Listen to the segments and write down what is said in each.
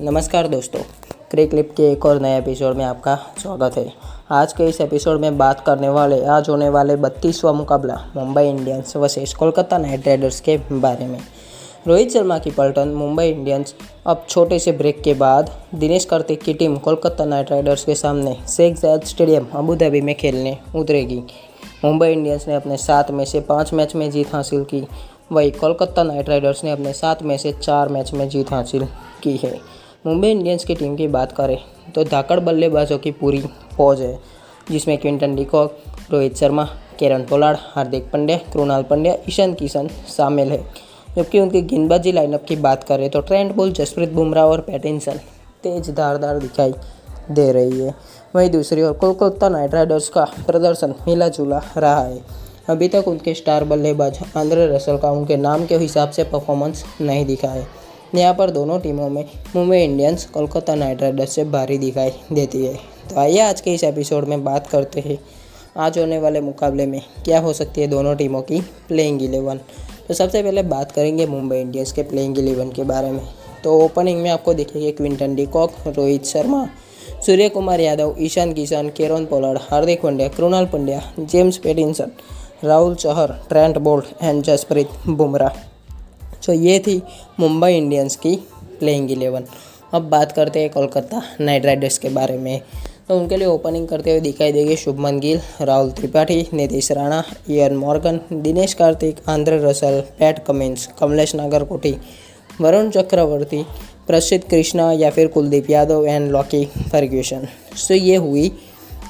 नमस्कार दोस्तों क्रिक क्लिप के एक और नए एपिसोड में आपका स्वागत है। आज के इस एपिसोड में बात करने वाले, आज होने वाले बत्तीसवा मुकाबला Mumbai Indians versus Kolkata Knight Riders के बारे में। रोहित शर्मा की पलटन मुंबई इंडियंस अब छोटे से ब्रेक के बाद दिनेश कार्तिक की टीम कोलकाता नाइट राइडर्स के सामने शेख जायद स्टेडियम अबूधाबी में खेलने उतरेगी। मुंबई इंडियंस ने अपने सात में से पाँच मैच में जीत हासिल की, वही कोलकाता नाइट राइडर्स ने अपने सात में से चार मैच में जीत हासिल की है। मुंबई इंडियंस की टीम की बात करें तो धाकड़ बल्लेबाजों की पूरी फौज है, जिसमें Quinton de Kock, Rohit Sharma, Kieron Pollard Hardik Pandya, Krunal Pandya, Ishan Kishan शामिल है। जबकि उनकी गेंदबाजी लाइनअप की बात करें तो ट्रेंट बोल, जसप्रीत बुमराह और पैटिनसन तेज धारदार दिखाई दे रही है। वहीं दूसरी ओर कोलकाता नाइट राइडर्स का प्रदर्शन मिला जुला रहा है। अभी तक उनके स्टार बल्लेबाज आंद्रे रसल का उनके नाम के हिसाब से परफॉर्मेंस नहीं दिखा है। यहाँ पर दोनों टीमों में Mumbai Indians, Kolkata Knight Riders से भारी दिखाई देती है। तो आइए आज के इस एपिसोड में बात करते हैं। आज होने वाले मुकाबले में क्या हो सकती है दोनों टीमों की प्लेइंग इलेवन तो सबसे पहले बात करेंगे मुंबई इंडियंस के प्लेइंग इलेवन के बारे में। तो ओपनिंग में आपको दिखेंगे Quinton de Kock, Rohit Sharma Surya Kumar Yadav, Ishan Kishan, Kieron Pollard, Hardik Pandya, Krunal Pandya, James Pattinson, Rahul Chahar Trent Boult and Jasprit Bumrah. So ये थी मुंबई इंडियंस की प्लेइंग इलेवन अब बात करते हैं कोलकाता नाइट राइडर्स के बारे में। तो उनके लिए ओपनिंग करते हुए दिखाई देगी Shubman Gill, Rahul Tripathi, Nitish Rana Eoin Morgan Dinesh Karthik Andre Russell Pat Cummins Kamlesh Nagarkoti, Varun Chakravarthy, Prasidh Krishna या फिर Kuldeep Yadav and Lockie Ferguson so ये हुई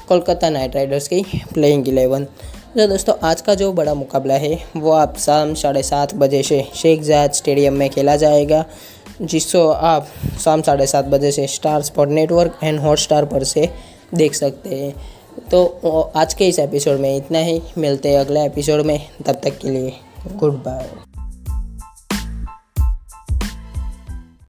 कोलकाता नाइट राइडर्स की प्लेइंग इलेवन तो दोस्तों, आज का जो बड़ा मुकाबला है, वो आप शाम साढ़े सात बजे से शेख जायद स्टेडियम में खेला जाएगा, जिसको आप शाम साढ़े सात बजे से Star Sports network and Hotstar पर से देख सकते हैं। तो आज के इस एपिसोड में इतना ही। मिलते हैं अगले एपिसोड में। तब तक के लिए, गुड बाय।